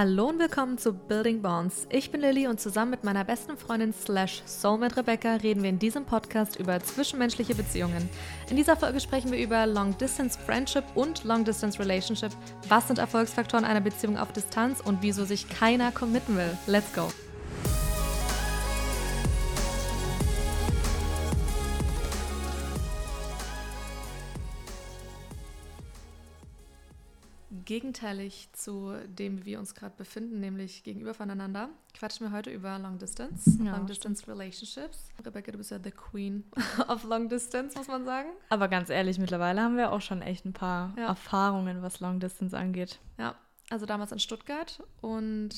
Hallo und willkommen zu Building Bonds. Ich bin Lilly und zusammen mit meiner besten Freundin slash Soulmate Rebecca reden wir in diesem Podcast über zwischenmenschliche Beziehungen. In dieser Folge sprechen wir über Long Distance Friendship und Long Distance Relationship. Was sind Erfolgsfaktoren einer Beziehung auf Distanz und wieso sich keiner committen will? Let's go! Gegenteilig zu dem, wie wir uns gerade befinden, nämlich gegenüber voneinander, quatschen wir heute über Long Distance, ja. Long Distance Relationships. Rebecca, du bist ja the Queen of Long Distance, muss man sagen. Aber ganz ehrlich, mittlerweile haben wir auch schon echt ein paar ja. Erfahrungen, was Long Distance angeht. Ja, also damals in Stuttgart und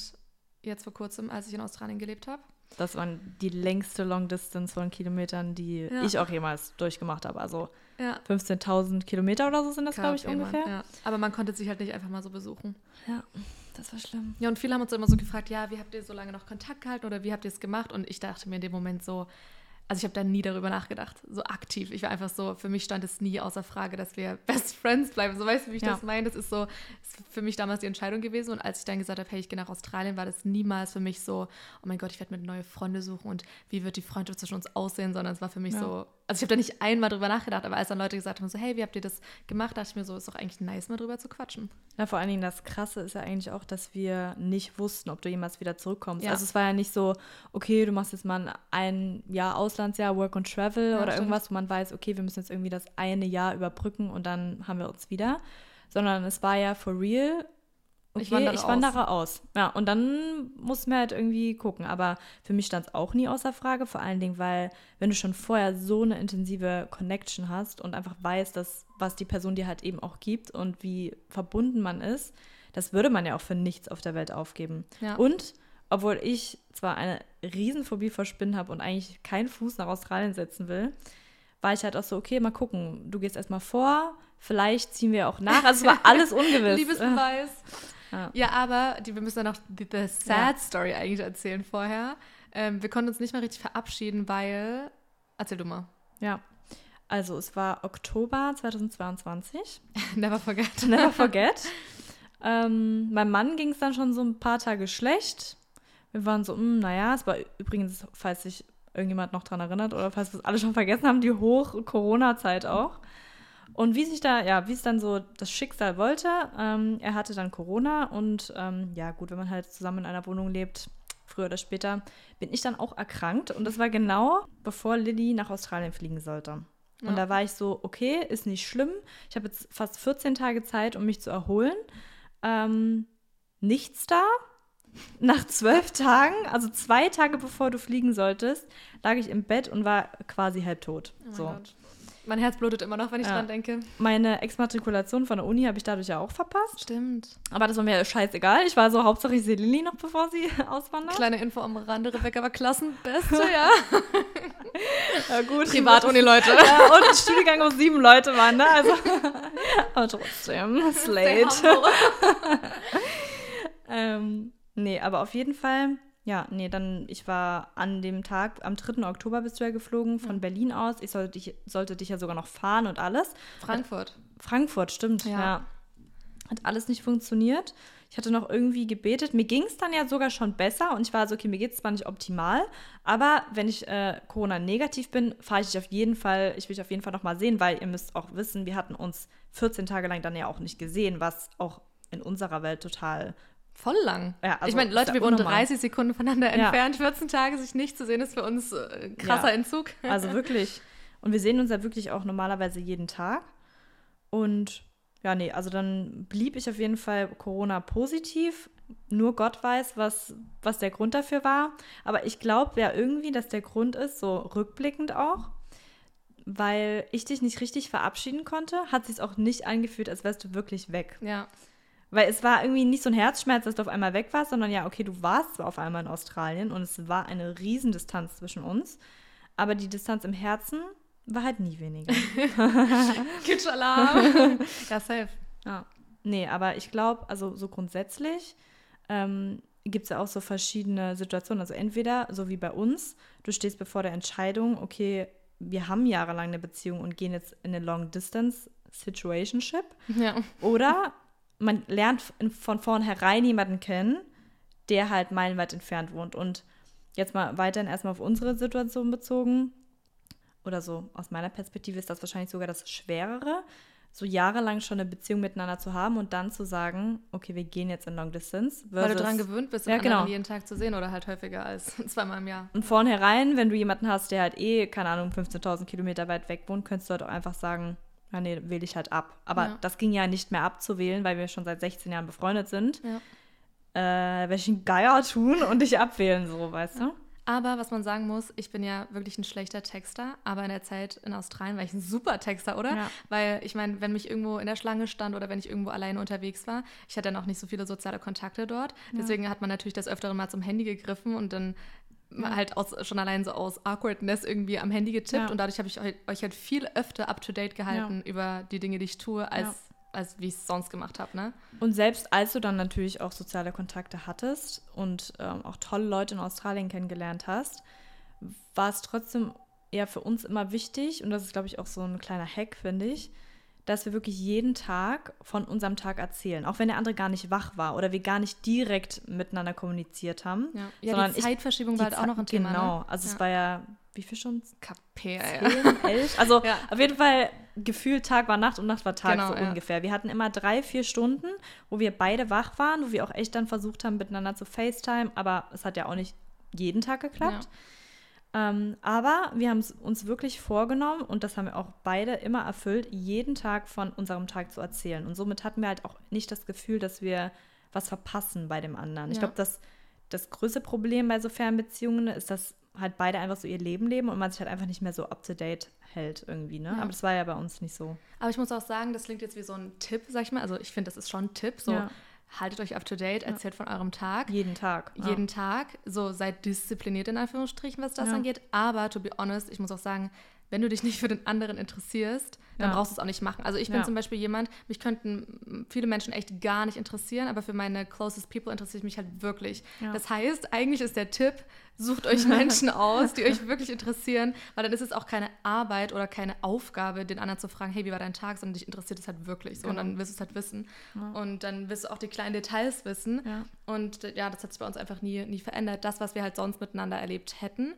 jetzt vor kurzem, als ich in Australien gelebt habe. Das waren die längste Long Distance von Kilometern, die ja. ich auch jemals durchgemacht habe. Also ja. 15.000 Kilometer oder so sind das, glaube ich, ungefähr. Ja. Aber man konnte sich halt nicht einfach mal so besuchen. Ja, das war schlimm. Ja, und viele haben uns immer so gefragt, ja, wie habt ihr so lange noch Kontakt gehalten oder wie habt ihr es gemacht? Und ich dachte mir in dem Moment so, also ich habe da nie darüber nachgedacht, so aktiv. Ich war einfach so, für mich stand es nie außer Frage, dass wir Best Friends bleiben. So weißt du, wie ich ja. das meine? Das ist so, ist für mich damals die Entscheidung gewesen. Und als ich dann gesagt habe, hey, ich gehe nach Australien, war das niemals für mich so, oh mein Gott, ich werde mir neue Freunde suchen und wie wird die Freundschaft zwischen uns aussehen, sondern es war für mich ja. so, also ich habe da nicht einmal drüber nachgedacht, aber als dann Leute gesagt haben, so, hey, wie habt ihr das gemacht, dachte ich mir so, ist doch eigentlich nice, mal drüber zu quatschen. Ja, vor allen Dingen das Krasse ist ja eigentlich auch, dass wir nicht wussten, ob du jemals wieder zurückkommst. Ja. Also es war ja nicht so, okay, du machst jetzt mal ein Jahr Auslandsjahr, Work and Travel ja, oder stimmt. irgendwas, wo man weiß, okay, wir müssen jetzt irgendwie das eine Jahr überbrücken und dann haben wir uns wieder. Sondern es war ja for real, Okay, ich wandere, ich wandere aus. aus. Ja, und dann muss man halt irgendwie gucken. Aber für mich stand es auch nie außer Frage. Vor allen Dingen, weil, wenn du schon vorher so eine intensive Connection hast und einfach weißt, dass, was die Person dir halt eben auch gibt und wie verbunden man ist, das würde man ja auch für nichts auf der Welt aufgeben. Ja. Und obwohl ich zwar eine Riesenphobie vor Spinnen habe und eigentlich keinen Fuß nach Australien setzen will, war ich halt auch so, okay, mal gucken. Du gehst erstmal vor, vielleicht ziehen wir auch nach. Also es war alles ungewiss. Liebesbeweis. Ja, ja aber die, wir müssen dann noch die, die Sad ja. Story eigentlich erzählen vorher. Ähm, wir konnten uns nicht mal richtig verabschieden, weil. Erzähl du mal. Ja. Also, es war Oktober 2022. Never forget. Never forget. ähm, meinem Mann ging es dann schon so ein paar Tage schlecht. Wir waren so, mh, hm, naja, es war übrigens, falls sich irgendjemand noch dran erinnert oder falls wir es alle schon vergessen haben, die Hoch-Corona-Zeit auch. Und wie sich da, ja, wie es dann so das Schicksal wollte, ähm, er hatte dann Corona und ähm, ja, gut, wenn man halt zusammen in einer Wohnung lebt, früher oder später, bin ich dann auch erkrankt. Und das war genau, bevor Lilly nach Australien fliegen sollte. Und ja. da war ich so, okay, ist nicht schlimm. Ich habe jetzt fast 14 Tage Zeit, um mich zu erholen. Ähm, nichts da. Nach zwölf Tagen, also zwei Tage bevor du fliegen solltest, lag ich im Bett und war quasi halb tot. Oh so. Gott. Mein Herz blutet immer noch, wenn ich ja. dran denke. Meine Exmatrikulation von der Uni habe ich dadurch ja auch verpasst. Stimmt. Aber das war mir scheißegal. Ich war so, Hauptsache ich sehe Lilly noch, bevor sie auswandert. Kleine Info am Rande, Rebecca war Klassenbeste, ja. ja gut. Privat ohne Leute. Ja, und ein Studiengang, wo sieben Leute waren, ne? Also, aber trotzdem, Slate. ähm, nee, aber auf jeden Fall ja, nee, dann, ich war an dem Tag, am 3. Oktober bist du ja geflogen, von ja. Berlin aus. Ich sollte dich, sollte dich ja sogar noch fahren und alles. Frankfurt. Frankfurt, stimmt, ja. ja. Hat alles nicht funktioniert. Ich hatte noch irgendwie gebetet. Mir ging es dann ja sogar schon besser und ich war so, okay, mir geht es zwar nicht optimal, aber wenn ich äh, Corona negativ bin, fahre ich dich auf jeden Fall, ich will dich auf jeden Fall nochmal sehen, weil ihr müsst auch wissen, wir hatten uns 14 Tage lang dann ja auch nicht gesehen, was auch in unserer Welt total Voll lang. Ja, also ich meine, Leute, wir wohnen 30 Sekunden voneinander ja. entfernt. 14 Tage sich nicht zu sehen, ist für uns äh, krasser ja. Entzug. Also wirklich. Und wir sehen uns ja wirklich auch normalerweise jeden Tag. Und ja, nee, also dann blieb ich auf jeden Fall Corona positiv. Nur Gott weiß, was, was der Grund dafür war. Aber ich glaube ja irgendwie, dass der Grund ist, so rückblickend auch, weil ich dich nicht richtig verabschieden konnte, hat sich auch nicht angefühlt, als wärst du wirklich weg. Ja. Weil es war irgendwie nicht so ein Herzschmerz, dass du auf einmal weg warst, sondern ja, okay, du warst zwar auf einmal in Australien und es war eine Riesendistanz zwischen uns, aber die Distanz im Herzen war halt nie weniger. Kitsch-Alarm. ja, safe. Ja. Nee, aber ich glaube, also so grundsätzlich ähm, gibt es ja auch so verschiedene Situationen. Also entweder, so wie bei uns, du stehst bevor der Entscheidung, okay, wir haben jahrelang eine Beziehung und gehen jetzt in eine Long-Distance-Situationship. Ja. Oder man lernt von vornherein jemanden kennen der halt meilenweit entfernt wohnt. Und jetzt mal weiterhin erstmal auf unsere Situation bezogen, oder so aus meiner Perspektive ist das wahrscheinlich sogar das Schwerere, so jahrelang schon eine Beziehung miteinander zu haben und dann zu sagen, okay, wir gehen jetzt in Long Distance. Weil du daran gewöhnt bist, ja, genau. jeden Tag zu sehen oder halt häufiger als zweimal im Jahr. Und vornherein, wenn du jemanden hast, der halt eh, keine Ahnung, 15.000 Kilometer weit weg wohnt, könntest du halt auch einfach sagen, ja, nee, wähle ich halt ab. Aber ja. das ging ja nicht mehr abzuwählen, weil wir schon seit 16 Jahren befreundet sind. Ja. Äh, welchen Geier tun und dich abwählen, so, weißt ja. du? Aber was man sagen muss, ich bin ja wirklich ein schlechter Texter, aber in der Zeit in Australien war ich ein super Texter, oder? Ja. Weil ich meine, wenn mich irgendwo in der Schlange stand oder wenn ich irgendwo alleine unterwegs war, ich hatte ja noch nicht so viele soziale Kontakte dort. Ja. Deswegen hat man natürlich das öfteren mal zum Handy gegriffen und dann. Halt aus, schon allein so aus Awkwardness irgendwie am Handy getippt und dadurch habe ich euch halt viel öfter up to date gehalten über die Dinge, die ich tue, als als wie ich es sonst gemacht habe. Ne? Und selbst als du dann natürlich auch soziale Kontakte hattest und ähm, auch tolle Leute in Australien kennengelernt hast, war es trotzdem eher für uns immer wichtig, und das ist, glaube ich, auch so ein kleiner Hack, finde ich, dass wir wirklich jeden Tag von unserem Tag erzählen, auch wenn der andere gar nicht wach war oder wir gar nicht direkt miteinander kommuniziert haben. Ja, ja sondern die Zeitverschiebung ich, die war halt auch noch ein Thema. Genau, ne? also ja. es war ja, wie viel schon? Kapär, ja. elf? Also ja. auf jeden Fall gefühlt Tag war Nacht und Nacht war Tag, genau, so ungefähr. Wir hatten immer drei, vier Stunden, wo wir beide wach waren, wo wir auch echt dann versucht haben, miteinander zu FaceTime, aber es hat ja auch nicht jeden Tag geklappt. Ähm, aber wir haben es uns wirklich vorgenommen und das haben wir auch beide immer erfüllt, jeden Tag von unserem Tag zu erzählen. Und somit hatten wir halt auch nicht das Gefühl, dass wir was verpassen bei dem anderen. Ja. Ich glaube, das, das größte Problem bei so Fernbeziehungen ist, dass halt beide einfach so ihr Leben leben und man sich halt einfach nicht mehr so up to date hält irgendwie, ne? Ja. Aber das war ja bei uns nicht so. Aber ich muss auch sagen, das klingt jetzt wie so ein Tipp, sag ich mal. Also ich finde, das ist schon ein Tipp. So, ja haltet euch up to date, erzählt ja. von eurem Tag. Jeden Tag. Jeden ja. Tag. So seid diszipliniert in Anführungsstrichen, was das ja. angeht. Aber to be honest, ich muss auch sagen, wenn du dich nicht für den anderen interessierst, dann ja. brauchst du es auch nicht machen. Also ich bin ja. zum Beispiel jemand, mich könnten viele Menschen echt gar nicht interessieren, aber für meine closest people interessiere ich mich halt wirklich. Ja. Das heißt, eigentlich ist der Tipp, sucht euch Menschen aus, die euch wirklich interessieren, weil dann ist es auch keine Arbeit oder keine Aufgabe, den anderen zu fragen, hey, wie war dein Tag, sondern dich interessiert es halt wirklich so. Genau. Und dann wirst du es halt wissen. Und dann wirst du auch die kleinen Details wissen. Und ja, das hat sich bei uns einfach nie, nie verändert. Das, was wir halt sonst miteinander erlebt hätten,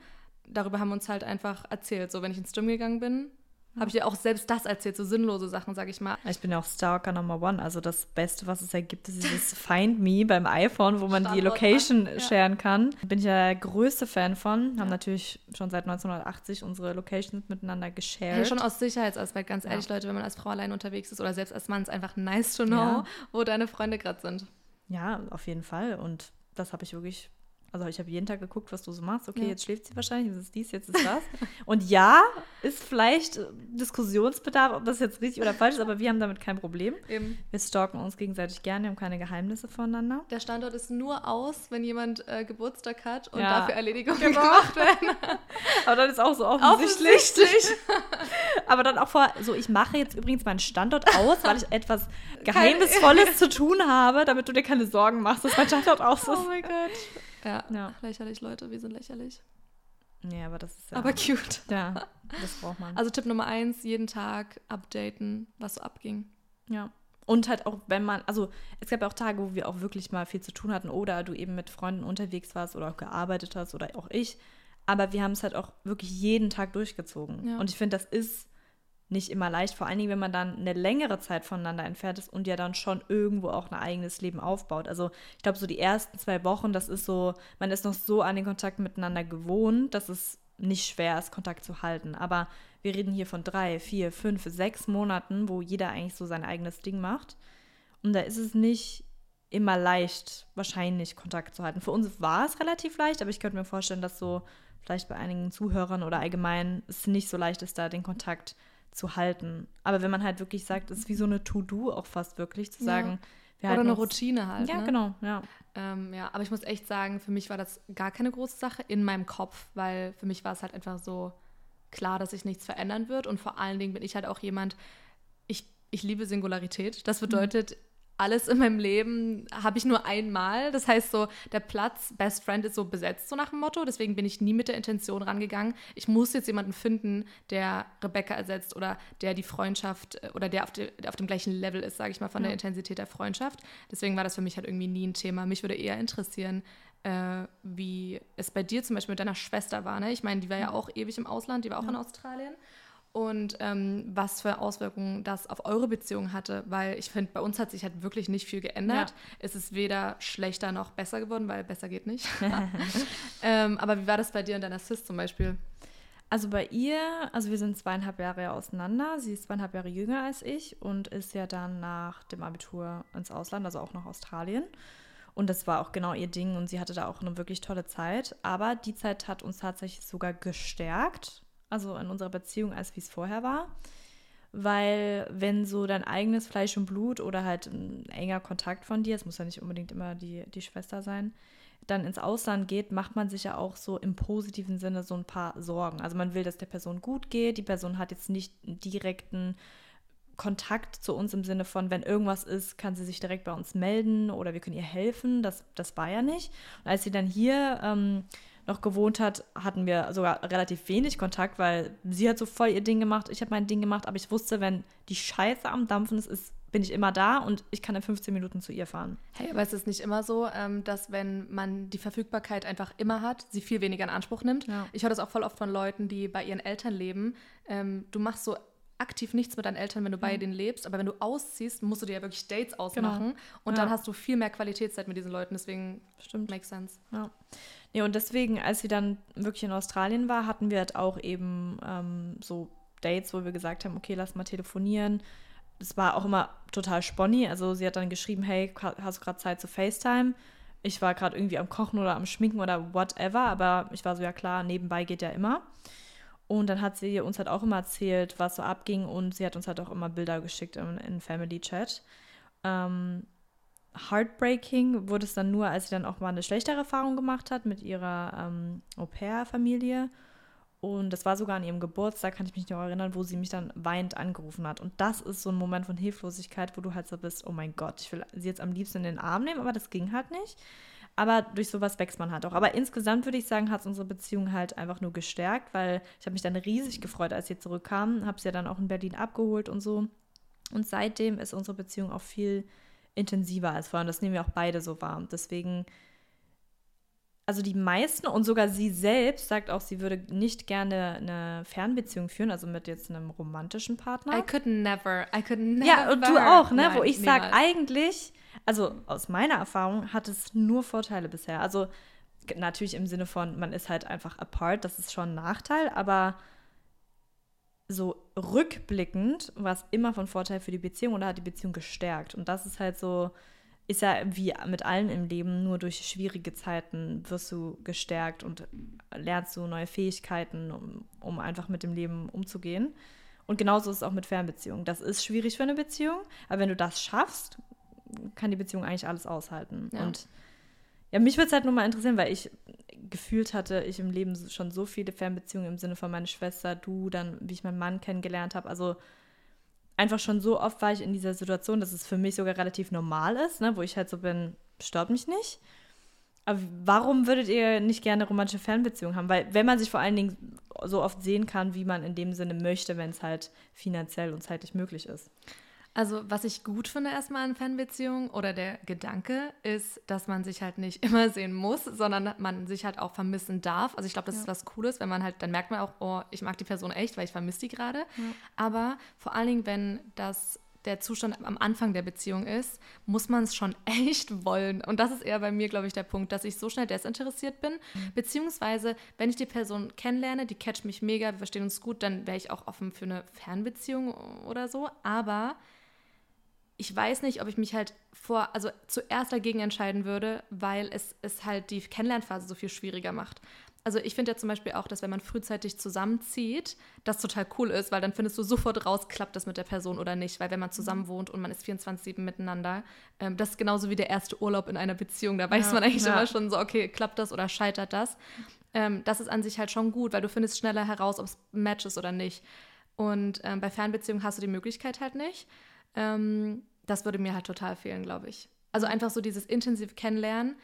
darüber haben wir uns halt einfach erzählt. So, wenn ich ins Gym gegangen bin, habe ich dir auch selbst das erzählt, so sinnlose Sachen, sag ich mal. Ich bin ja auch Stalker Number One. Also das Beste, was es ergibt, ist dieses Find Me beim iPhone, wo man Standort die Location ja. sharen kann. Bin ich ja der größte Fan von. Haben natürlich schon seit 1980 unsere Locations miteinander geshared. Ja, schon aus Sicherheitsaspekt, ganz ehrlich, ja. Leute, wenn man als Frau allein unterwegs ist oder selbst als Mann, ist einfach nice to know, ja. wo deine Freunde gerade sind. Ja, auf jeden Fall. Und das habe ich wirklich also ich habe jeden Tag geguckt, was du so machst. Okay, ja. jetzt schläft sie wahrscheinlich, jetzt ist dies, jetzt ist das. Und ja, ist vielleicht Diskussionsbedarf, ob das jetzt richtig oder falsch ist, aber wir haben damit kein Problem. Eben. Wir stalken uns gegenseitig gerne, wir haben keine Geheimnisse voneinander. Der Standort ist nur aus, wenn jemand äh, Geburtstag hat und ja. dafür Erledigungen genau. gemacht werden. aber dann ist auch so offensichtlich. offensichtlich. aber dann auch vor, so ich mache jetzt übrigens meinen Standort aus, weil ich etwas Geheimnisvolles zu tun habe, damit du dir keine Sorgen machst, dass mein Standort aus oh ist. Oh mein Gott. Ja, ja. lächerlich, Leute, wir sind lächerlich. Ja, aber das ist ja. Aber cute. Ja, das braucht man. Also Tipp Nummer eins, jeden Tag updaten, was so abging. Ja. Und halt auch, wenn man, also es gab ja auch Tage, wo wir auch wirklich mal viel zu tun hatten oder du eben mit Freunden unterwegs warst oder auch gearbeitet hast oder auch ich. Aber wir haben es halt auch wirklich jeden Tag durchgezogen. Ja. Und ich finde, das ist nicht immer leicht, vor allen Dingen, wenn man dann eine längere Zeit voneinander entfernt ist und ja dann schon irgendwo auch ein eigenes Leben aufbaut. Also ich glaube, so die ersten zwei Wochen, das ist so, man ist noch so an den Kontakt miteinander gewohnt, dass es nicht schwer ist, Kontakt zu halten. Aber wir reden hier von drei, vier, fünf, sechs Monaten, wo jeder eigentlich so sein eigenes Ding macht. Und da ist es nicht immer leicht, wahrscheinlich Kontakt zu halten. Für uns war es relativ leicht, aber ich könnte mir vorstellen, dass so vielleicht bei einigen Zuhörern oder allgemein es nicht so leicht ist, da den Kontakt zu zu halten. Aber wenn man halt wirklich sagt, es ist wie so eine To-Do auch fast wirklich, zu sagen, ja. Oder eine Routine halt. Ja, ne? genau, ja. Ähm, ja, aber ich muss echt sagen, für mich war das gar keine große Sache in meinem Kopf, weil für mich war es halt einfach so klar, dass sich nichts verändern wird. Und vor allen Dingen bin ich halt auch jemand, ich, ich liebe Singularität. Das bedeutet, mhm alles in meinem Leben habe ich nur einmal. Das heißt so, der Platz Best Friend ist so besetzt, so nach dem Motto. Deswegen bin ich nie mit der Intention rangegangen. Ich muss jetzt jemanden finden, der Rebecca ersetzt oder der die Freundschaft äh, oder der auf, de, der auf dem gleichen Level ist, sage ich mal, von ja. der Intensität der Freundschaft. Deswegen war das für mich halt irgendwie nie ein Thema. Mich würde eher interessieren, äh, wie es bei dir zum Beispiel mit deiner Schwester war. Ne? Ich meine, die war ja auch ewig im Ausland, die war auch ja. in Australien und ähm, was für Auswirkungen das auf eure Beziehung hatte, weil ich finde, bei uns hat sich halt wirklich nicht viel geändert. Ja. Es ist weder schlechter noch besser geworden, weil besser geht nicht. ähm, aber wie war das bei dir und deiner Sis zum Beispiel? Also bei ihr, also wir sind zweieinhalb Jahre auseinander. Sie ist zweieinhalb Jahre jünger als ich und ist ja dann nach dem Abitur ins Ausland, also auch nach Australien. Und das war auch genau ihr Ding und sie hatte da auch eine wirklich tolle Zeit. Aber die Zeit hat uns tatsächlich sogar gestärkt, also in unserer Beziehung, als wie es vorher war. Weil wenn so dein eigenes Fleisch und Blut oder halt ein enger Kontakt von dir, es muss ja nicht unbedingt immer die, die Schwester sein, dann ins Ausland geht, macht man sich ja auch so im positiven Sinne so ein paar Sorgen. Also man will, dass der Person gut geht. Die Person hat jetzt nicht einen direkten Kontakt zu uns im Sinne von, wenn irgendwas ist, kann sie sich direkt bei uns melden oder wir können ihr helfen. Das, das war ja nicht. Und als sie dann hier ähm, noch gewohnt hat, hatten wir sogar relativ wenig Kontakt, weil sie hat so voll ihr Ding gemacht, ich habe mein Ding gemacht, aber ich wusste, wenn die Scheiße am Dampfen ist, ist bin ich immer da und ich kann in 15 Minuten zu ihr fahren. Hey, aber es ist nicht immer so, ähm, dass wenn man die Verfügbarkeit einfach immer hat, sie viel weniger in Anspruch nimmt. Ja. Ich höre das auch voll oft von Leuten, die bei ihren Eltern leben. Ähm, du machst so aktiv nichts mit deinen Eltern, wenn du bei mhm. denen lebst, aber wenn du ausziehst, musst du dir ja wirklich Dates ausmachen genau. und ja. dann hast du viel mehr Qualitätszeit mit diesen Leuten, deswegen Stimmt. makes sense. Ja. Ja, und deswegen, als sie dann wirklich in Australien war, hatten wir halt auch eben ähm, so Dates, wo wir gesagt haben, okay, lass mal telefonieren. Es war auch immer total sponny, also sie hat dann geschrieben, hey, hast du gerade Zeit zu FaceTime? Ich war gerade irgendwie am Kochen oder am Schminken oder whatever, aber ich war so, ja klar, nebenbei geht ja immer. Und dann hat sie uns halt auch immer erzählt, was so abging und sie hat uns halt auch immer Bilder geschickt in, in Family Chat. Ähm, heartbreaking wurde es dann nur, als sie dann auch mal eine schlechtere Erfahrung gemacht hat mit ihrer ähm, Au-pair-Familie. Und das war sogar an ihrem Geburtstag, kann ich mich noch erinnern, wo sie mich dann weinend angerufen hat. Und das ist so ein Moment von Hilflosigkeit, wo du halt so bist, oh mein Gott, ich will sie jetzt am liebsten in den Arm nehmen, aber das ging halt nicht. Aber durch sowas wächst man halt auch. Aber insgesamt würde ich sagen, hat es unsere Beziehung halt einfach nur gestärkt, weil ich habe mich dann riesig gefreut, als sie zurückkam. Habe sie ja dann auch in Berlin abgeholt und so. Und seitdem ist unsere Beziehung auch viel intensiver als vorher. Und das nehmen wir auch beide so wahr. Deswegen, also die meisten und sogar sie selbst sagt auch, sie würde nicht gerne eine Fernbeziehung führen, also mit jetzt einem romantischen Partner. I could never, I could never. Ja, und du auch, ne? Nein, Wo ich sage, eigentlich also aus meiner Erfahrung hat es nur Vorteile bisher. Also natürlich im Sinne von, man ist halt einfach apart, das ist schon ein Nachteil, aber so rückblickend war es immer von Vorteil für die Beziehung oder hat die Beziehung gestärkt. Und das ist halt so, ist ja wie mit allem im Leben, nur durch schwierige Zeiten wirst du gestärkt und lernst du neue Fähigkeiten, um, um einfach mit dem Leben umzugehen. Und genauso ist es auch mit Fernbeziehungen. Das ist schwierig für eine Beziehung, aber wenn du das schaffst, kann die Beziehung eigentlich alles aushalten. Ja. Und ja, mich würde es halt nur mal interessieren, weil ich gefühlt hatte, ich im Leben schon so viele Fernbeziehungen im Sinne von meiner Schwester, du, dann, wie ich meinen Mann kennengelernt habe. Also einfach schon so oft war ich in dieser Situation, dass es für mich sogar relativ normal ist, ne, wo ich halt so bin, stört mich nicht. Aber warum würdet ihr nicht gerne romantische Fernbeziehungen haben? Weil wenn man sich vor allen Dingen so oft sehen kann, wie man in dem Sinne möchte, wenn es halt finanziell und zeitlich möglich ist. Also, was ich gut finde erstmal an Fanbeziehungen oder der Gedanke ist, dass man sich halt nicht immer sehen muss, sondern man sich halt auch vermissen darf. Also, ich glaube, das ja. ist was Cooles, wenn man halt, dann merkt man auch, oh, ich mag die Person echt, weil ich vermisse die gerade. Ja. Aber vor allen Dingen, wenn das der Zustand am Anfang der Beziehung ist, muss man es schon echt wollen. Und das ist eher bei mir, glaube ich, der Punkt, dass ich so schnell desinteressiert bin. Mhm. Beziehungsweise, wenn ich die Person kennenlerne, die catcht mich mega, wir verstehen uns gut, dann wäre ich auch offen für eine Fernbeziehung oder so. Aber ich weiß nicht, ob ich mich halt vor, also zuerst dagegen entscheiden würde, weil es, es halt die Kennenlernphase so viel schwieriger macht. Also ich finde ja zum Beispiel auch, dass wenn man frühzeitig zusammenzieht, das total cool ist, weil dann findest du sofort raus, klappt das mit der Person oder nicht. Weil wenn man zusammen mhm. wohnt und man ist 24-7 miteinander, ähm, das ist genauso wie der erste Urlaub in einer Beziehung. Da weiß ja, man eigentlich ja. immer schon so, okay, klappt das oder scheitert das. Ähm, das ist an sich halt schon gut, weil du findest schneller heraus, ob es Match ist oder nicht. Und ähm, bei Fernbeziehungen hast du die Möglichkeit halt nicht. Ähm, das würde mir halt total fehlen, glaube ich. Also einfach so dieses intensiv Kennenlernen.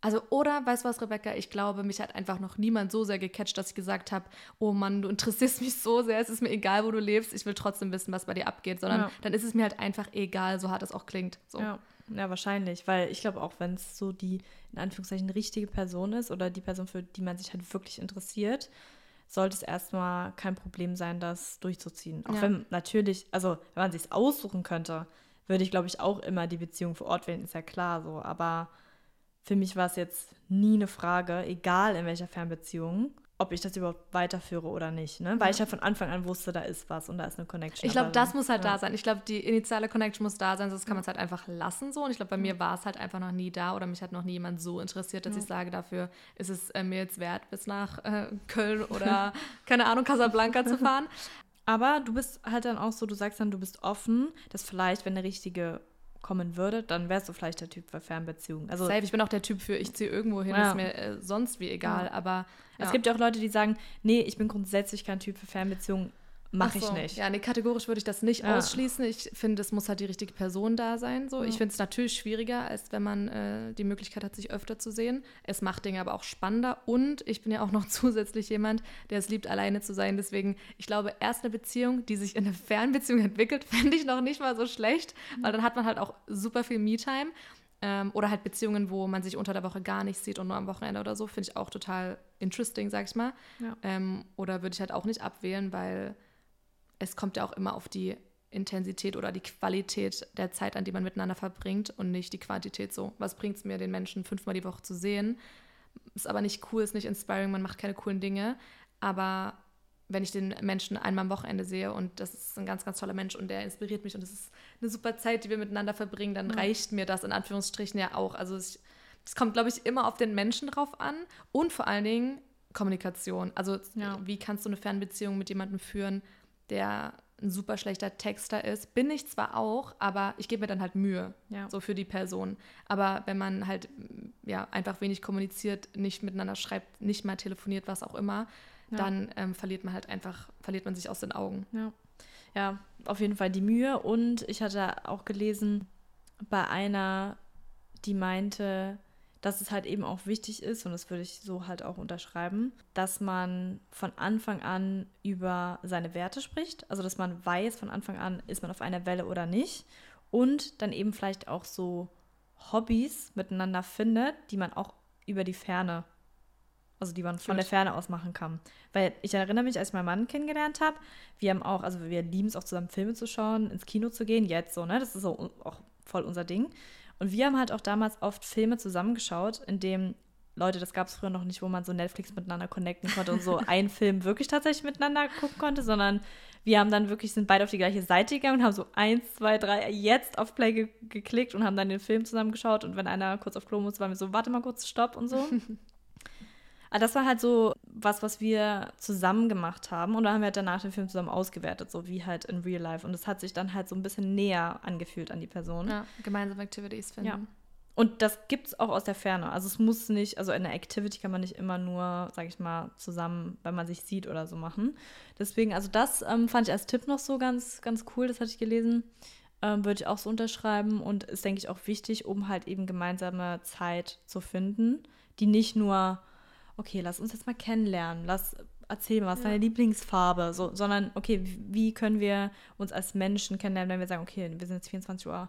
Also, oder, weißt du was, Rebecca? Ich glaube, mich hat einfach noch niemand so sehr gecatcht, dass ich gesagt habe, oh Mann, du interessierst mich so sehr, es ist mir egal, wo du lebst, ich will trotzdem wissen, was bei dir abgeht, sondern ja. dann ist es mir halt einfach egal, so hart es auch klingt. So. Ja. ja, wahrscheinlich, weil ich glaube auch, wenn es so die, in Anführungszeichen, richtige Person ist oder die Person, für die man sich halt wirklich interessiert, sollte es erstmal kein Problem sein, das durchzuziehen. Auch ja. wenn natürlich, also wenn man sich aussuchen könnte, würde ich, glaube ich, auch immer die Beziehung vor Ort wählen, ist ja klar so. Aber für mich war es jetzt nie eine Frage, egal in welcher Fernbeziehung, ob ich das überhaupt weiterführe oder nicht. Ne? Weil ja. ich ja von Anfang an wusste, da ist was und da ist eine Connection. Ich glaube, das muss halt ja. da sein. Ich glaube, die initiale Connection muss da sein, sonst kann man es halt einfach lassen so. Und ich glaube, bei mir war es halt einfach noch nie da oder mich hat noch nie jemand so interessiert, dass ja. ich sage, dafür ist es äh, mir jetzt wert, bis nach äh, Köln oder, keine Ahnung, Casablanca zu fahren. Aber du bist halt dann auch so, du sagst dann, du bist offen, dass vielleicht, wenn der richtige kommen würde, dann wärst du vielleicht der Typ für Fernbeziehungen. Also, Safe, ich bin auch der Typ für, ich ziehe irgendwo hin, ja. ist mir äh, sonst wie egal, ja. aber... Ja. Es gibt ja auch Leute, die sagen, nee, ich bin grundsätzlich kein Typ für Fernbeziehungen, Mache so. ich nicht. Ja, nee, kategorisch würde ich das nicht ja. ausschließen. Ich finde, es muss halt die richtige Person da sein. So. Ja. Ich finde es natürlich schwieriger, als wenn man äh, die Möglichkeit hat, sich öfter zu sehen. Es macht Dinge aber auch spannender. Und ich bin ja auch noch zusätzlich jemand, der es liebt, alleine zu sein. Deswegen, ich glaube, erst eine Beziehung, die sich in eine Fernbeziehung entwickelt, fände ich noch nicht mal so schlecht, mhm. weil dann hat man halt auch super viel Me-Time. Ähm, oder halt Beziehungen, wo man sich unter der Woche gar nicht sieht und nur am Wochenende oder so, finde ich auch total interesting, sag ich mal. Ja. Ähm, oder würde ich halt auch nicht abwählen, weil es kommt ja auch immer auf die Intensität oder die Qualität der Zeit an, die man miteinander verbringt und nicht die Quantität so. Was bringt es mir, den Menschen fünfmal die Woche zu sehen? Ist aber nicht cool, ist nicht inspiring, man macht keine coolen Dinge. Aber wenn ich den Menschen einmal am Wochenende sehe und das ist ein ganz, ganz toller Mensch und der inspiriert mich und es ist eine super Zeit, die wir miteinander verbringen, dann ja. reicht mir das in Anführungsstrichen ja auch. Also es, es kommt, glaube ich, immer auf den Menschen drauf an und vor allen Dingen Kommunikation. Also ja. wie kannst du eine Fernbeziehung mit jemandem führen, der ein super schlechter Texter ist. Bin ich zwar auch, aber ich gebe mir dann halt Mühe, ja. so für die Person. Aber wenn man halt ja einfach wenig kommuniziert, nicht miteinander schreibt, nicht mal telefoniert, was auch immer, ja. dann ähm, verliert man halt einfach, verliert man sich aus den Augen. Ja. ja, auf jeden Fall die Mühe. Und ich hatte auch gelesen bei einer, die meinte, dass es halt eben auch wichtig ist, und das würde ich so halt auch unterschreiben, dass man von Anfang an über seine Werte spricht. Also dass man weiß von Anfang an, ist man auf einer Welle oder nicht. Und dann eben vielleicht auch so Hobbys miteinander findet, die man auch über die Ferne, also die man von der Ferne aus machen kann. Weil ich erinnere mich, als ich meinen Mann kennengelernt habe, wir haben auch, also wir lieben es auch zusammen Filme zu schauen, ins Kino zu gehen, jetzt so, ne? Das ist so auch voll unser Ding. Und wir haben halt auch damals oft Filme zusammengeschaut, in dem Leute, das gab es früher noch nicht, wo man so Netflix miteinander connecten konnte und so einen Film wirklich tatsächlich miteinander gucken konnte, sondern wir haben dann wirklich, sind beide auf die gleiche Seite gegangen und haben so eins, zwei, drei, jetzt auf Play ge geklickt und haben dann den Film zusammengeschaut und wenn einer kurz auf Klo muss, waren wir so, warte mal kurz, stopp und so. Aber das war halt so was, was wir zusammen gemacht haben. Und dann haben wir halt danach den Film zusammen ausgewertet, so wie halt in Real Life. Und es hat sich dann halt so ein bisschen näher angefühlt an die Person. Ja, gemeinsame Activities finden. Ja. Und das gibt es auch aus der Ferne. Also es muss nicht, also in der Activity kann man nicht immer nur, sag ich mal, zusammen, wenn man sich sieht oder so machen. Deswegen, also das ähm, fand ich als Tipp noch so ganz, ganz cool, das hatte ich gelesen. Ähm, Würde ich auch so unterschreiben und ist, denke ich, auch wichtig, um halt eben gemeinsame Zeit zu finden, die nicht nur okay, lass uns jetzt mal kennenlernen, lass erzähl mal, was ist ja. deine Lieblingsfarbe, so, sondern okay, wie können wir uns als Menschen kennenlernen, wenn wir sagen, okay, wir sind jetzt 24 Uhr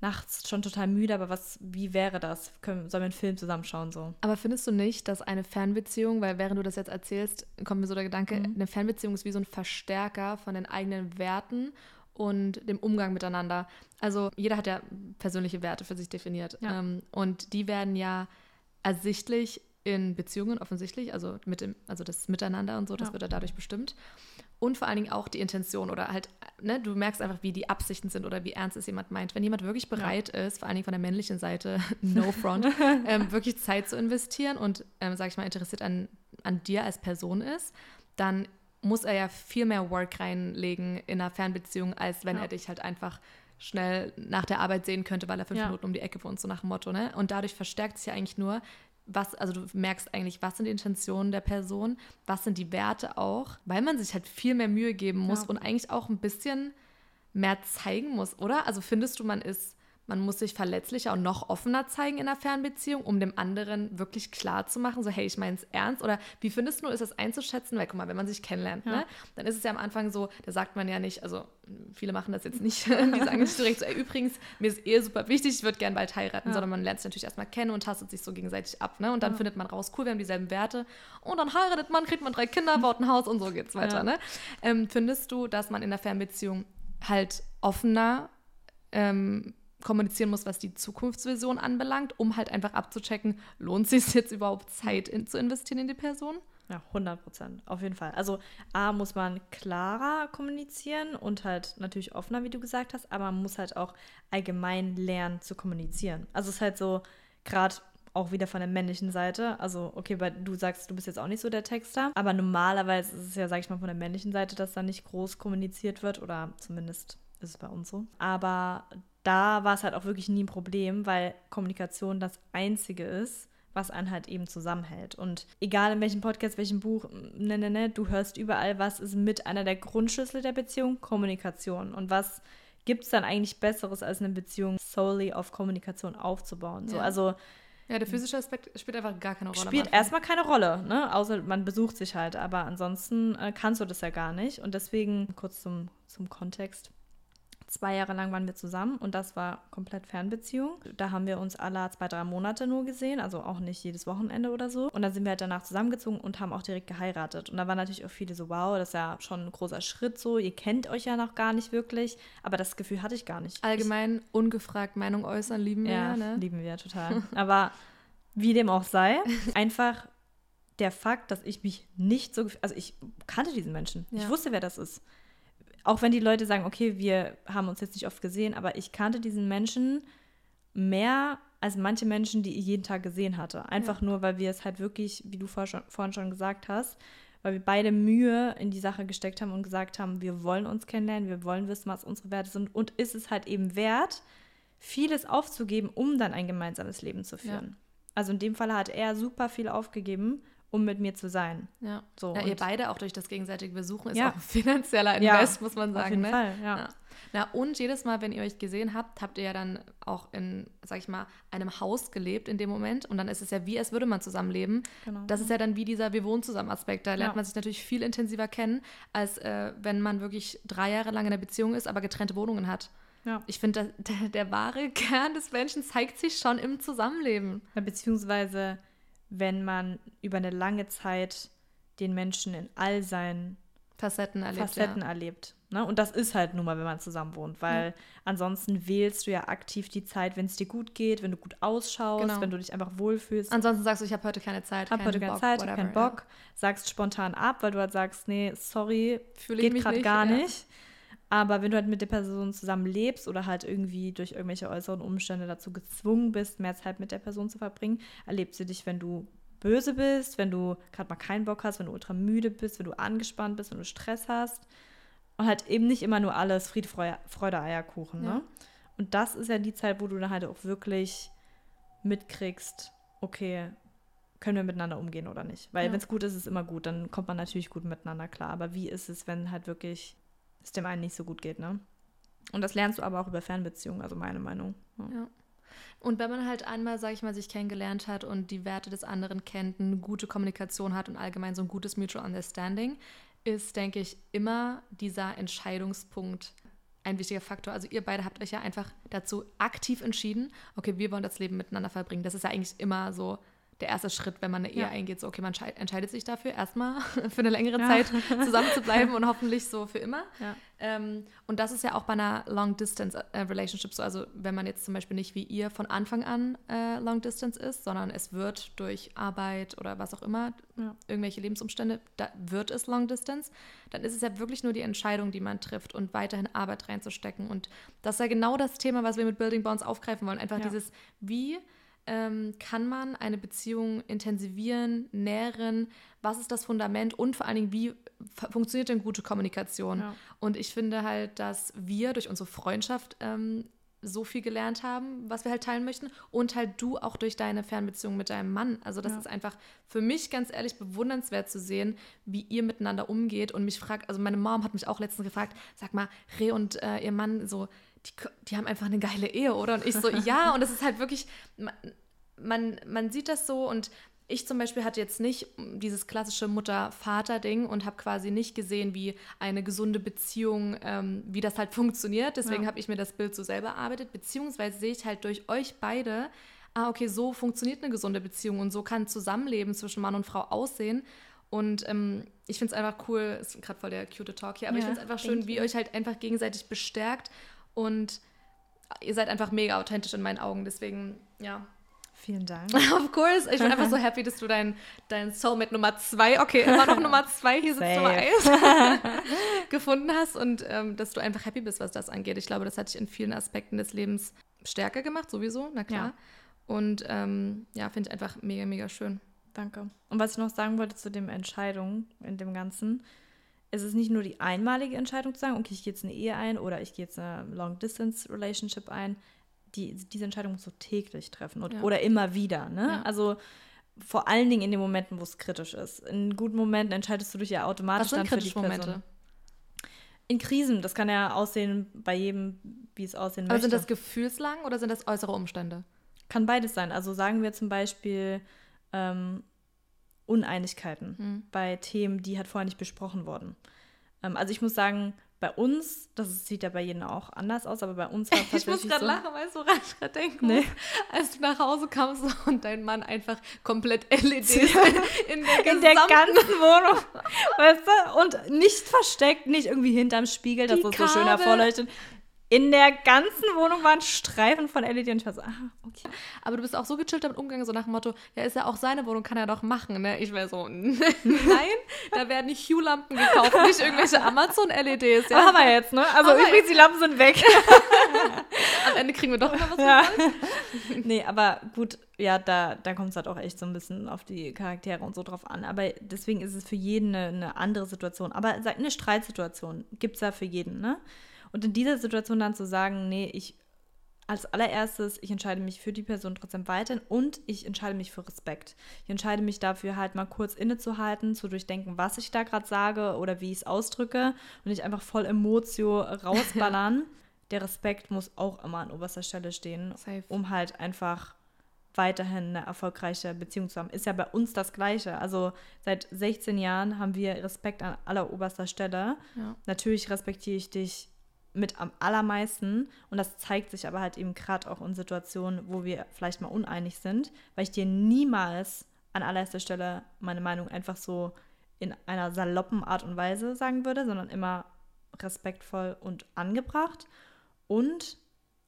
nachts schon total müde, aber was, wie wäre das? Können, sollen wir einen Film zusammenschauen so? Aber findest du nicht, dass eine Fernbeziehung, weil während du das jetzt erzählst, kommt mir so der Gedanke, mhm. eine Fernbeziehung ist wie so ein Verstärker von den eigenen Werten und dem Umgang miteinander. Also jeder hat ja persönliche Werte für sich definiert. Ja. Ähm, und die werden ja ersichtlich in Beziehungen offensichtlich, also mit dem, also das Miteinander und so, das ja. wird ja dadurch bestimmt. Und vor allen Dingen auch die Intention oder halt, ne, du merkst einfach, wie die Absichten sind oder wie ernst es jemand meint. Wenn jemand wirklich bereit ja. ist, vor allen Dingen von der männlichen Seite, no front, ähm, wirklich Zeit zu investieren und, ähm, sag ich mal, interessiert an, an dir als Person ist, dann muss er ja viel mehr Work reinlegen in einer Fernbeziehung, als wenn ja. er dich halt einfach schnell nach der Arbeit sehen könnte, weil er fünf ja. Minuten um die Ecke wohnt, so nach dem Motto. Ne? Und dadurch verstärkt es ja eigentlich nur, was, also du merkst eigentlich, was sind die Intentionen der Person, was sind die Werte auch, weil man sich halt viel mehr Mühe geben muss ja. und eigentlich auch ein bisschen mehr zeigen muss, oder? Also findest du, man ist man muss sich verletzlicher und noch offener zeigen in einer Fernbeziehung, um dem anderen wirklich klar zu machen, so hey, ich meine es ernst oder wie findest du, ist das einzuschätzen? Weil guck mal, wenn man sich kennenlernt, ja. ne, dann ist es ja am Anfang so, da sagt man ja nicht, also viele machen das jetzt nicht, die sagen nicht direkt so, ey, übrigens, mir ist Ehe super wichtig, ich würde gern bald heiraten, ja. sondern man lernt sich natürlich erstmal kennen und tastet sich so gegenseitig ab, ne? Und dann ja. findet man raus, cool, wir haben dieselben Werte und dann heiratet man, kriegt man drei Kinder, baut ein Haus und so geht's weiter, ne? Ähm, findest du, dass man in der Fernbeziehung halt offener ähm, kommunizieren muss, was die Zukunftsvision anbelangt, um halt einfach abzuchecken, lohnt es sich jetzt überhaupt Zeit in, zu investieren in die Person? Ja, 100 Prozent, auf jeden Fall. Also A, muss man klarer kommunizieren und halt natürlich offener, wie du gesagt hast, aber man muss halt auch allgemein lernen zu kommunizieren. Also es ist halt so, gerade auch wieder von der männlichen Seite. Also, okay, weil du sagst, du bist jetzt auch nicht so der Texter, aber normalerweise ist es ja, sag ich mal, von der männlichen Seite, dass da nicht groß kommuniziert wird oder zumindest ist es bei uns so. Aber da war es halt auch wirklich nie ein Problem, weil Kommunikation das Einzige ist, was einen halt eben zusammenhält. Und egal in welchem Podcast, welchem Buch, ne, ne, ne, du hörst überall, was ist mit einer der Grundschlüssel der Beziehung? Kommunikation. Und was gibt es dann eigentlich Besseres, als eine Beziehung solely auf Kommunikation aufzubauen? So, ja. also ja, der physische Aspekt spielt einfach gar keine Rolle. Spielt erstmal keine Rolle, ne? Außer man besucht sich halt. Aber ansonsten äh, kannst du das ja gar nicht. Und deswegen, kurz zum, zum Kontext. Zwei Jahre lang waren wir zusammen und das war komplett Fernbeziehung. Da haben wir uns alle zwei, drei Monate nur gesehen, also auch nicht jedes Wochenende oder so. Und dann sind wir halt danach zusammengezogen und haben auch direkt geheiratet. Und da waren natürlich auch viele so, wow, das ist ja schon ein großer Schritt so. Ihr kennt euch ja noch gar nicht wirklich. Aber das Gefühl hatte ich gar nicht. Allgemein ich, ungefragt Meinung äußern, lieben wir. Ja, ne? lieben wir total. aber wie dem auch sei, einfach der Fakt, dass ich mich nicht so, also ich kannte diesen Menschen. Ja. Ich wusste, wer das ist auch wenn die Leute sagen, okay, wir haben uns jetzt nicht oft gesehen, aber ich kannte diesen Menschen mehr als manche Menschen, die ich jeden Tag gesehen hatte. Einfach ja. nur, weil wir es halt wirklich, wie du vor schon, vorhin schon gesagt hast, weil wir beide Mühe in die Sache gesteckt haben und gesagt haben, wir wollen uns kennenlernen, wir wollen wissen, was unsere Werte sind und ist es halt eben wert, vieles aufzugeben, um dann ein gemeinsames Leben zu führen. Ja. Also in dem Fall hat er super viel aufgegeben um mit mir zu sein. Ja. So, ja, ihr beide auch durch das gegenseitige Besuchen ist ja. auch ein finanzieller Invest, ja, muss man sagen. Auf jeden ne? Fall, ja. Na, und jedes Mal, wenn ihr euch gesehen habt, habt ihr ja dann auch in, sag ich mal, einem Haus gelebt in dem Moment. Und dann ist es ja wie, als würde man zusammenleben. Genau. Das ist ja dann wie dieser Wir wohnen zusammen Aspekt. Da lernt man sich natürlich viel intensiver kennen, als äh, wenn man wirklich drei Jahre lang in der Beziehung ist, aber getrennte Wohnungen hat. Ja. Ich finde, der, der, wahre Kern des Menschen zeigt sich schon im Zusammenleben. Ja, beziehungsweise wenn man über eine lange Zeit den Menschen in all seinen Facetten erlebt. Facetten ja. erlebt ne? Und das ist halt nun mal, wenn man zusammen wohnt, weil ja. ansonsten wählst du ja aktiv die Zeit, wenn es dir gut geht, wenn du gut ausschaust, genau. wenn du dich einfach wohlfühlst. Ansonsten sagst du, ich habe heute keine Zeit, habe heute keine Bock, Zeit, whatever, keinen Bock, ja. sagst spontan ab, weil du halt sagst, nee, sorry, Fühle geht gerade gar nicht. Aber wenn du halt mit der Person zusammen lebst oder halt irgendwie durch irgendwelche äußeren Umstände dazu gezwungen bist, mehr Zeit mit der Person zu verbringen, erlebst du dich, wenn du böse bist, wenn du gerade mal keinen Bock hast, wenn du ultra müde bist, wenn du angespannt bist, wenn du Stress hast. Und halt eben nicht immer nur alles Fried, Freude, Eierkuchen. Ja. Ne? Und das ist ja die Zeit, wo du dann halt auch wirklich mitkriegst, okay, können wir miteinander umgehen oder nicht? Weil ja. wenn es gut ist, ist es immer gut. Dann kommt man natürlich gut miteinander klar. Aber wie ist es, wenn halt wirklich es dem einen nicht so gut geht, ne? Und das lernst du aber auch über Fernbeziehungen, also meine Meinung. Ja. ja. Und wenn man halt einmal, sag ich mal, sich kennengelernt hat und die Werte des anderen kennt, eine gute Kommunikation hat und allgemein so ein gutes Mutual Understanding, ist, denke ich, immer dieser Entscheidungspunkt ein wichtiger Faktor. Also ihr beide habt euch ja einfach dazu aktiv entschieden, okay, wir wollen das Leben miteinander verbringen. Das ist ja eigentlich immer so der erste Schritt, wenn man eine Ehe ja. eingeht. So, okay, man entscheidet sich dafür, erstmal für eine längere ja. Zeit zusammen zu bleiben und hoffentlich so für immer. Ja. Ähm, und das ist ja auch bei einer Long-Distance-Relationship so. Also, wenn man jetzt zum Beispiel nicht wie ihr von Anfang an äh, Long-Distance ist, sondern es wird durch Arbeit oder was auch immer, irgendwelche Lebensumstände, da wird es Long-Distance, dann ist es ja wirklich nur die Entscheidung, die man trifft und weiterhin Arbeit reinzustecken. Und das ist ja genau das Thema, was wir mit Building Bonds aufgreifen wollen. Einfach dieses, wie ähm, kann man eine Beziehung intensivieren, nähren? Was ist das Fundament und vor allen Dingen, wie funktioniert denn gute Kommunikation? Ja. Und ich finde halt, dass wir durch unsere Freundschaft ähm, so viel gelernt haben, was wir halt teilen möchten. Und halt du auch durch deine Fernbeziehung mit deinem Mann. Also das ja. ist einfach für mich ganz ehrlich bewundernswert zu sehen, wie ihr miteinander umgeht. Und mich fragt, also meine Mom hat mich auch letztens gefragt, sag mal, Re und äh, ihr Mann, so, die, die haben einfach eine geile Ehe, oder? Und ich so, ja. Und es ist halt wirklich, man, man sieht das so und ich zum Beispiel hatte jetzt nicht dieses klassische Mutter-Vater-Ding und habe quasi nicht gesehen, wie eine gesunde Beziehung, ähm, wie das halt funktioniert. Deswegen ja. habe ich mir das Bild so selber erarbeitet. Beziehungsweise sehe ich halt durch euch beide, ah, okay, so funktioniert eine gesunde Beziehung und so kann Zusammenleben zwischen Mann und Frau aussehen. Und ähm, ich finde es einfach cool, ist gerade voll der cute Talk hier, aber ja, ich finde es einfach schön, wie ihr euch halt einfach gegenseitig bestärkt und ihr seid einfach mega authentisch in meinen Augen. Deswegen, ja, Vielen Dank. Of course. Ich bin einfach so happy, dass du dein, dein Soulmate Nummer zwei, okay, immer noch Nummer zwei, hier sitzt Nummer eins, gefunden hast und ähm, dass du einfach happy bist, was das angeht. Ich glaube, das hat dich in vielen Aspekten des Lebens stärker gemacht, sowieso, na klar. Ja. Und ähm, ja, finde ich einfach mega, mega schön. Danke. Und was ich noch sagen wollte zu den Entscheidungen in dem Ganzen, es ist nicht nur die einmalige Entscheidung zu sagen, okay, ich gehe jetzt eine Ehe ein oder ich gehe jetzt eine Long-Distance-Relationship ein die, diese Entscheidung musst du täglich treffen und, ja. oder immer wieder. Ne? Ja. Also vor allen Dingen in den Momenten, wo es kritisch ist. In guten Momenten entscheidest du dich ja automatisch Was sind dann für die Momente? In Krisen, das kann ja aussehen bei jedem, wie es aussehen Aber möchte. sind das Gefühlslagen oder sind das äußere Umstände? Kann beides sein. Also sagen wir zum Beispiel ähm, Uneinigkeiten hm. bei Themen, die halt vorher nicht besprochen wurden. Ähm, also ich muss sagen, bei uns, das sieht ja bei jedem auch anders aus, aber bei uns war es tatsächlich Ich muss gerade so, lachen, weißt du, woran ich gerade denke? Nee. Als du nach Hause kamst und dein Mann einfach komplett LEDs in, in, der, in der ganzen Wohnung, weißt du? Und nicht versteckt, nicht irgendwie hinterm Spiegel, dass das so schön hervorleuchtet. In der ganzen Wohnung waren Streifen von LED und ich war so, ah, okay. Aber du bist auch so gechillt damit umgegangen, so nach dem Motto, ja, ist ja auch seine Wohnung, kann er doch machen, ne? Ich wäre so, nein, da werden nicht Hue-Lampen gekauft, nicht irgendwelche Amazon-LEDs. Ja. Haben wir jetzt, ne? Also aber übrigens, die Lampen sind weg. Am Ende kriegen wir doch noch was ja. Nee, aber gut, ja, da, da kommt es halt auch echt so ein bisschen auf die Charaktere und so drauf an. Aber deswegen ist es für jeden eine, eine andere Situation. Aber eine Streitsituation gibt es ja für jeden, ne? Und in dieser Situation dann zu sagen, nee, ich als allererstes, ich entscheide mich für die Person trotzdem weiterhin und ich entscheide mich für Respekt. Ich entscheide mich dafür, halt mal kurz innezuhalten, zu durchdenken, was ich da gerade sage oder wie ich es ausdrücke und nicht einfach voll Emotio rausballern. Der Respekt muss auch immer an oberster Stelle stehen, Safe. um halt einfach weiterhin eine erfolgreiche Beziehung zu haben. Ist ja bei uns das Gleiche. Also seit 16 Jahren haben wir Respekt an aller oberster Stelle. Ja. Natürlich respektiere ich dich mit am allermeisten. Und das zeigt sich aber halt eben gerade auch in Situationen, wo wir vielleicht mal uneinig sind, weil ich dir niemals an allererster Stelle meine Meinung einfach so in einer saloppen Art und Weise sagen würde, sondern immer respektvoll und angebracht. Und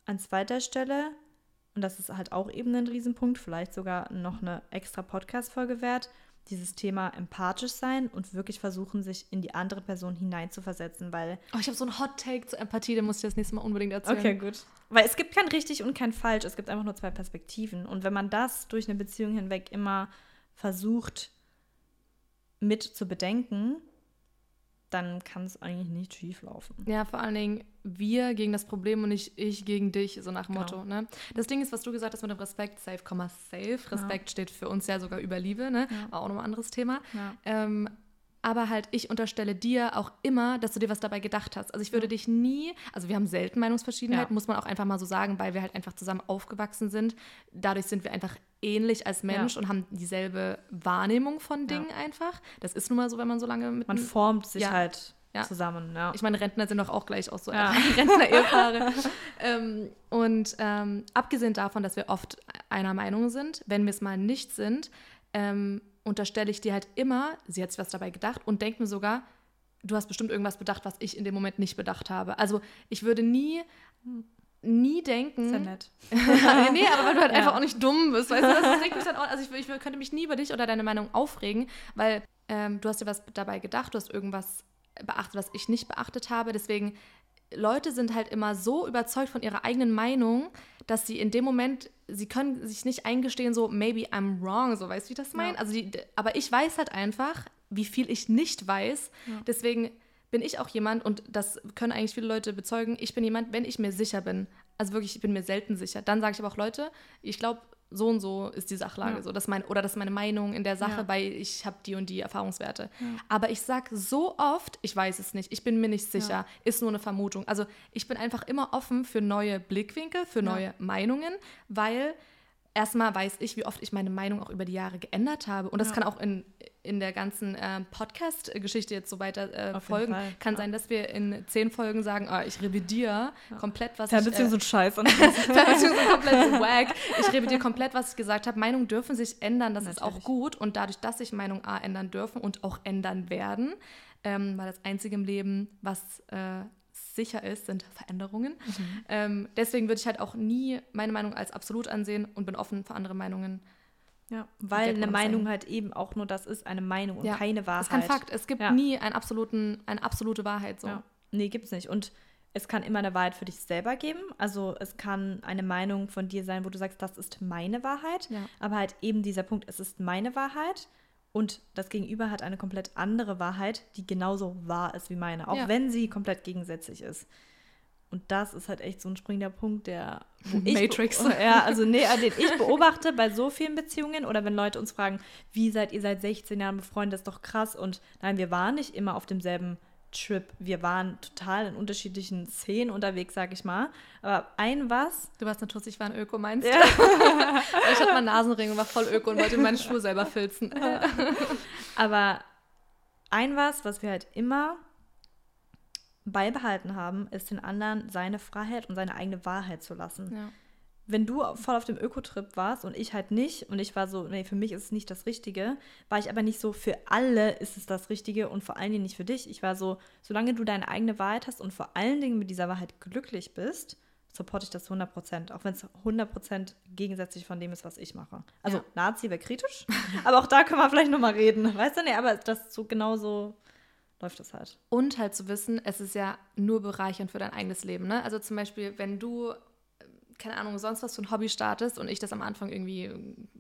an zweiter Stelle, und das ist halt auch eben ein Riesenpunkt, vielleicht sogar noch eine extra Podcast-Folge wert, dieses Thema empathisch sein und wirklich versuchen, sich in die andere Person hineinzuversetzen, weil. Oh, ich habe so einen Hot Take zur Empathie, den muss ich das nächste Mal unbedingt erzählen. Okay, gut. Weil es gibt kein richtig und kein falsch, es gibt einfach nur zwei Perspektiven. Und wenn man das durch eine Beziehung hinweg immer versucht mit zu bedenken, dann kann es eigentlich nicht schief laufen. Ja, vor allen Dingen wir gegen das Problem und nicht ich gegen dich, so nach dem genau. Motto. Ne? Das Ding ist, was du gesagt hast mit dem Respekt, safe, safe. Respekt ja. steht für uns ja sogar über Liebe, ne? Ja. Auch noch ein anderes Thema. Ja. Ähm, aber halt, ich unterstelle dir auch immer, dass du dir was dabei gedacht hast. Also ich würde dich nie, also wir haben selten Meinungsverschiedenheit, muss man auch einfach mal so sagen, weil wir halt einfach zusammen aufgewachsen sind. Dadurch sind wir einfach ähnlich als Mensch und haben dieselbe Wahrnehmung von Dingen einfach. Das ist nun mal so, wenn man so lange mit Man formt sich halt ja. zusammen. Ja. Ich meine, Rentner sind doch auch gleich auch so ja. Rentner-Ehepaare. ähm, und ähm, abgesehen davon, dass wir oft einer Meinung sind, wenn wir es mal nicht sind, ähm, unterstelle ich dir halt immer, sie hat sich was dabei gedacht und denkt mir sogar, du hast bestimmt irgendwas bedacht, was ich in dem Moment nicht bedacht habe. Also ich würde nie nie denken. Ist ja nett. nee, aber weil du halt ja. einfach auch nicht dumm bist. Weißt du, das regt mich dann auch, also ich, ich, könnte mich nie über dich oder deine Meinung aufregen, weil ähm, du hast dir was dabei gedacht, du hast irgendwas beachtet, was ich nicht beachtet habe. Deswegen, Leute sind halt immer so überzeugt von ihrer eigenen Meinung, dass sie in dem Moment, sie können sich nicht eingestehen, so, maybe I'm wrong, so, weißt du, wie ich das meine? Ja. Also die, aber ich weiß halt einfach, wie viel ich nicht weiß. Ja. Deswegen bin ich auch jemand, und das können eigentlich viele Leute bezeugen, ich bin jemand, wenn ich mir sicher bin, also wirklich, ich bin mir selten sicher. Dann sage ich aber auch, Leute, ich glaube, so und so ist die Sachlage, ja. so, das mein, oder das ist meine Meinung in der Sache, ja. weil ich habe die und die Erfahrungswerte. Ja. Aber ich sage so oft, ich weiß es nicht, ich bin mir nicht sicher, ist nur eine Vermutung. Also ich bin einfach immer offen für neue Blickwinkel, für neue Meinungen, weil erstmal weiß ich, wie oft ich meine Meinung auch über die Jahre geändert habe. Und das ja. kann auch in, in der ganzen äh, Podcast-Geschichte jetzt so weiter äh, folgen. Kann ja. sein, dass wir in zehn Folgen sagen, oh, ich revidiere ja. komplett, was ich... Fernbeziehungen äh, sind scheiße. Fernbeziehungen sind komplett wack. Ich revidiere komplett, was ich gesagt habe. Meinungen dürfen sich ändern, das Natürlich. ist auch gut. Und dadurch, dass sich Meinungen A ändern dürfen und auch ändern werden, ähm, weil das Einzige im Leben, was äh, sicher ist, sind Veränderungen. Mhm. Ähm, deswegen würde ich halt auch nie meine Meinung als absolut ansehen und bin offen für andere Meinungen. Ja, weil eine Meinung sein. halt eben auch nur das ist, eine Meinung und ja. keine Wahrheit. Das ist kein Fakt. Es gibt ja. nie einen absoluten, eine absolute Wahrheit. So. Ja. Nee, gibt es nicht. Und es kann immer eine Wahrheit für dich selber geben. Also es kann eine Meinung von dir sein, wo du sagst, das ist meine Wahrheit. Ja. Aber halt eben dieser Punkt, es ist meine Wahrheit. Und das Gegenüber hat eine komplett andere Wahrheit, die genauso wahr ist wie meine, auch ja. wenn sie komplett gegensätzlich ist. Und das ist halt echt so ein springender Punkt, der Matrix. ja, also nee, den ich beobachte bei so vielen Beziehungen oder wenn Leute uns fragen, wie seid ihr seit 16 Jahren befreundet, das ist doch krass. Und nein, wir waren nicht immer auf demselben Trip. Wir waren total in unterschiedlichen Szenen unterwegs, sag ich mal. Aber ein was. Du warst natürlich, ich war ein Öko, meinst du? Ja. ich hatte mal Nasenring und war voll Öko und wollte meine Schuhe selber filzen. Aber ein was, was wir halt immer beibehalten haben, ist den anderen seine Freiheit und seine eigene Wahrheit zu lassen. Ja wenn du voll auf dem Ökotrip warst und ich halt nicht und ich war so, nee, für mich ist es nicht das Richtige, war ich aber nicht so, für alle ist es das Richtige und vor allen Dingen nicht für dich. Ich war so, solange du deine eigene Wahrheit hast und vor allen Dingen mit dieser Wahrheit glücklich bist, supporte ich das 100%, auch wenn es 100% gegensätzlich von dem ist, was ich mache. Also ja. Nazi wäre kritisch, aber auch da können wir vielleicht nochmal reden. Weißt du, nee, aber das so genauso läuft das halt. Und halt zu wissen, es ist ja nur bereichernd für dein eigenes Leben. Ne? Also zum Beispiel, wenn du keine Ahnung, sonst was für ein Hobby startest und ich das am Anfang irgendwie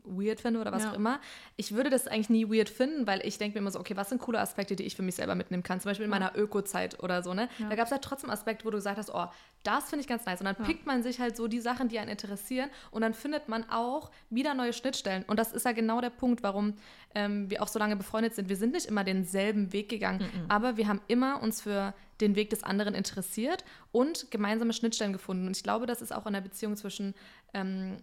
weird finde oder was ja. auch immer, ich würde das eigentlich nie weird finden, weil ich denke mir immer so, okay, was sind coole Aspekte, die ich für mich selber mitnehmen kann, zum Beispiel in meiner Öko-Zeit oder so, ne? Ja. Da gab es halt trotzdem Aspekte, wo du gesagt hast, oh, das finde ich ganz nice. Und dann ja. pickt man sich halt so die Sachen, die einen interessieren und dann findet man auch wieder neue Schnittstellen. Und das ist ja genau der Punkt, warum ähm, wir auch so lange befreundet sind. Wir sind nicht immer denselben Weg gegangen, mhm. aber wir haben immer uns für den Weg des anderen interessiert und gemeinsame Schnittstellen gefunden. Und ich glaube, das ist auch in der Beziehung zwischen, ähm,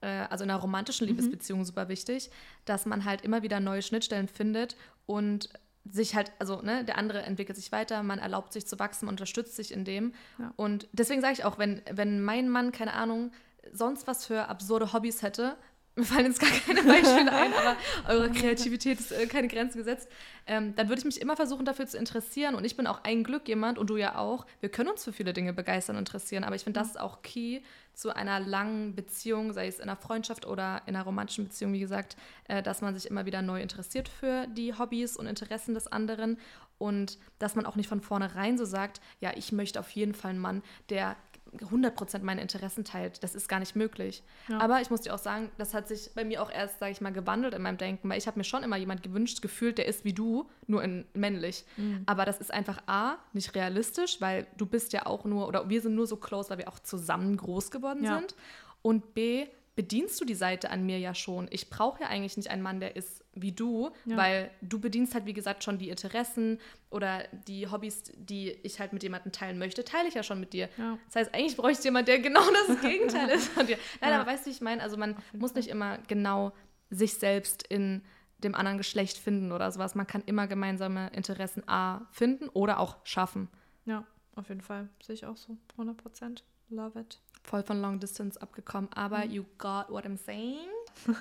äh, also in einer romantischen mhm. Liebesbeziehung mhm. super wichtig, dass man halt immer wieder neue Schnittstellen findet und sich halt, also ne, der andere entwickelt sich weiter, man erlaubt sich zu wachsen, unterstützt sich in dem. Ja. Und deswegen sage ich auch, wenn, wenn mein Mann, keine Ahnung, sonst was für absurde Hobbys hätte, mir fallen jetzt gar keine Beispiele ein, aber eure Kreativität ist äh, keine Grenze gesetzt, ähm, dann würde ich mich immer versuchen, dafür zu interessieren. Und ich bin auch ein Glück jemand, und du ja auch, wir können uns für viele Dinge begeistern und interessieren, aber ich finde, das ist auch key zu einer langen Beziehung, sei es in einer Freundschaft oder in einer romantischen Beziehung, wie gesagt, äh, dass man sich immer wieder neu interessiert für die Hobbys und Interessen des anderen. Und dass man auch nicht von vornherein so sagt, ja, ich möchte auf jeden Fall einen Mann, der 100% meine Interessen teilt. Das ist gar nicht möglich. Ja. Aber ich muss dir auch sagen, das hat sich bei mir auch erst, sage ich mal, gewandelt in meinem Denken, weil ich habe mir schon immer jemand gewünscht, gefühlt, der ist wie du, nur in männlich. Mhm. Aber das ist einfach A, nicht realistisch, weil du bist ja auch nur, oder wir sind nur so close, weil wir auch zusammen groß geworden ja. sind. Und B, bedienst du die Seite an mir ja schon. Ich brauche ja eigentlich nicht einen Mann, der ist wie du, ja. weil du bedienst halt, wie gesagt, schon die Interessen oder die Hobbys, die ich halt mit jemandem teilen möchte, teile ich ja schon mit dir. Ja. Das heißt, eigentlich bräuchte ich jemanden, der genau das Gegenteil ist von dir. Nein, ja. aber weißt du, wie ich meine? Also man muss nicht immer genau sich selbst in dem anderen Geschlecht finden oder sowas. Man kann immer gemeinsame Interessen A finden oder auch schaffen. Ja, auf jeden Fall. Sehe ich auch so. 100 Prozent. Love it voll von Long Distance abgekommen, aber mhm. you got what I'm saying.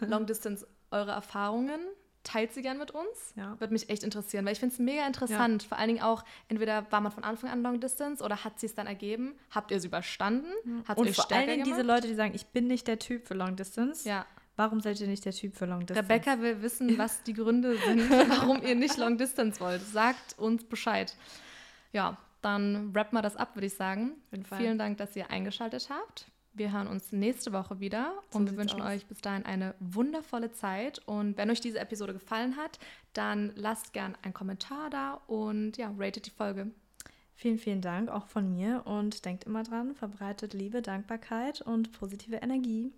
Long Distance, eure Erfahrungen, teilt sie gern mit uns. Ja. Würde mich echt interessieren, weil ich finde es mega interessant. Ja. Vor allen Dingen auch, entweder war man von Anfang an Long Distance oder hat sie es dann ergeben? Habt ihr es überstanden? Mhm. Hat Und vor allen Dingen diese Leute, die sagen, ich bin nicht der Typ für Long Distance. Ja. Warum seid ihr nicht der Typ für Long Distance? Rebecca will wissen, was die Gründe sind, warum ihr nicht Long Distance wollt. Sagt uns Bescheid. Ja, dann rappen wir das ab, würde ich sagen. Vielen Dank, dass ihr eingeschaltet habt. Wir hören uns nächste Woche wieder so und wir wünschen aus. euch bis dahin eine wundervolle Zeit. Und wenn euch diese Episode gefallen hat, dann lasst gern einen Kommentar da und ja, ratet die Folge. Vielen, vielen Dank auch von mir und denkt immer dran, verbreitet Liebe, Dankbarkeit und positive Energie.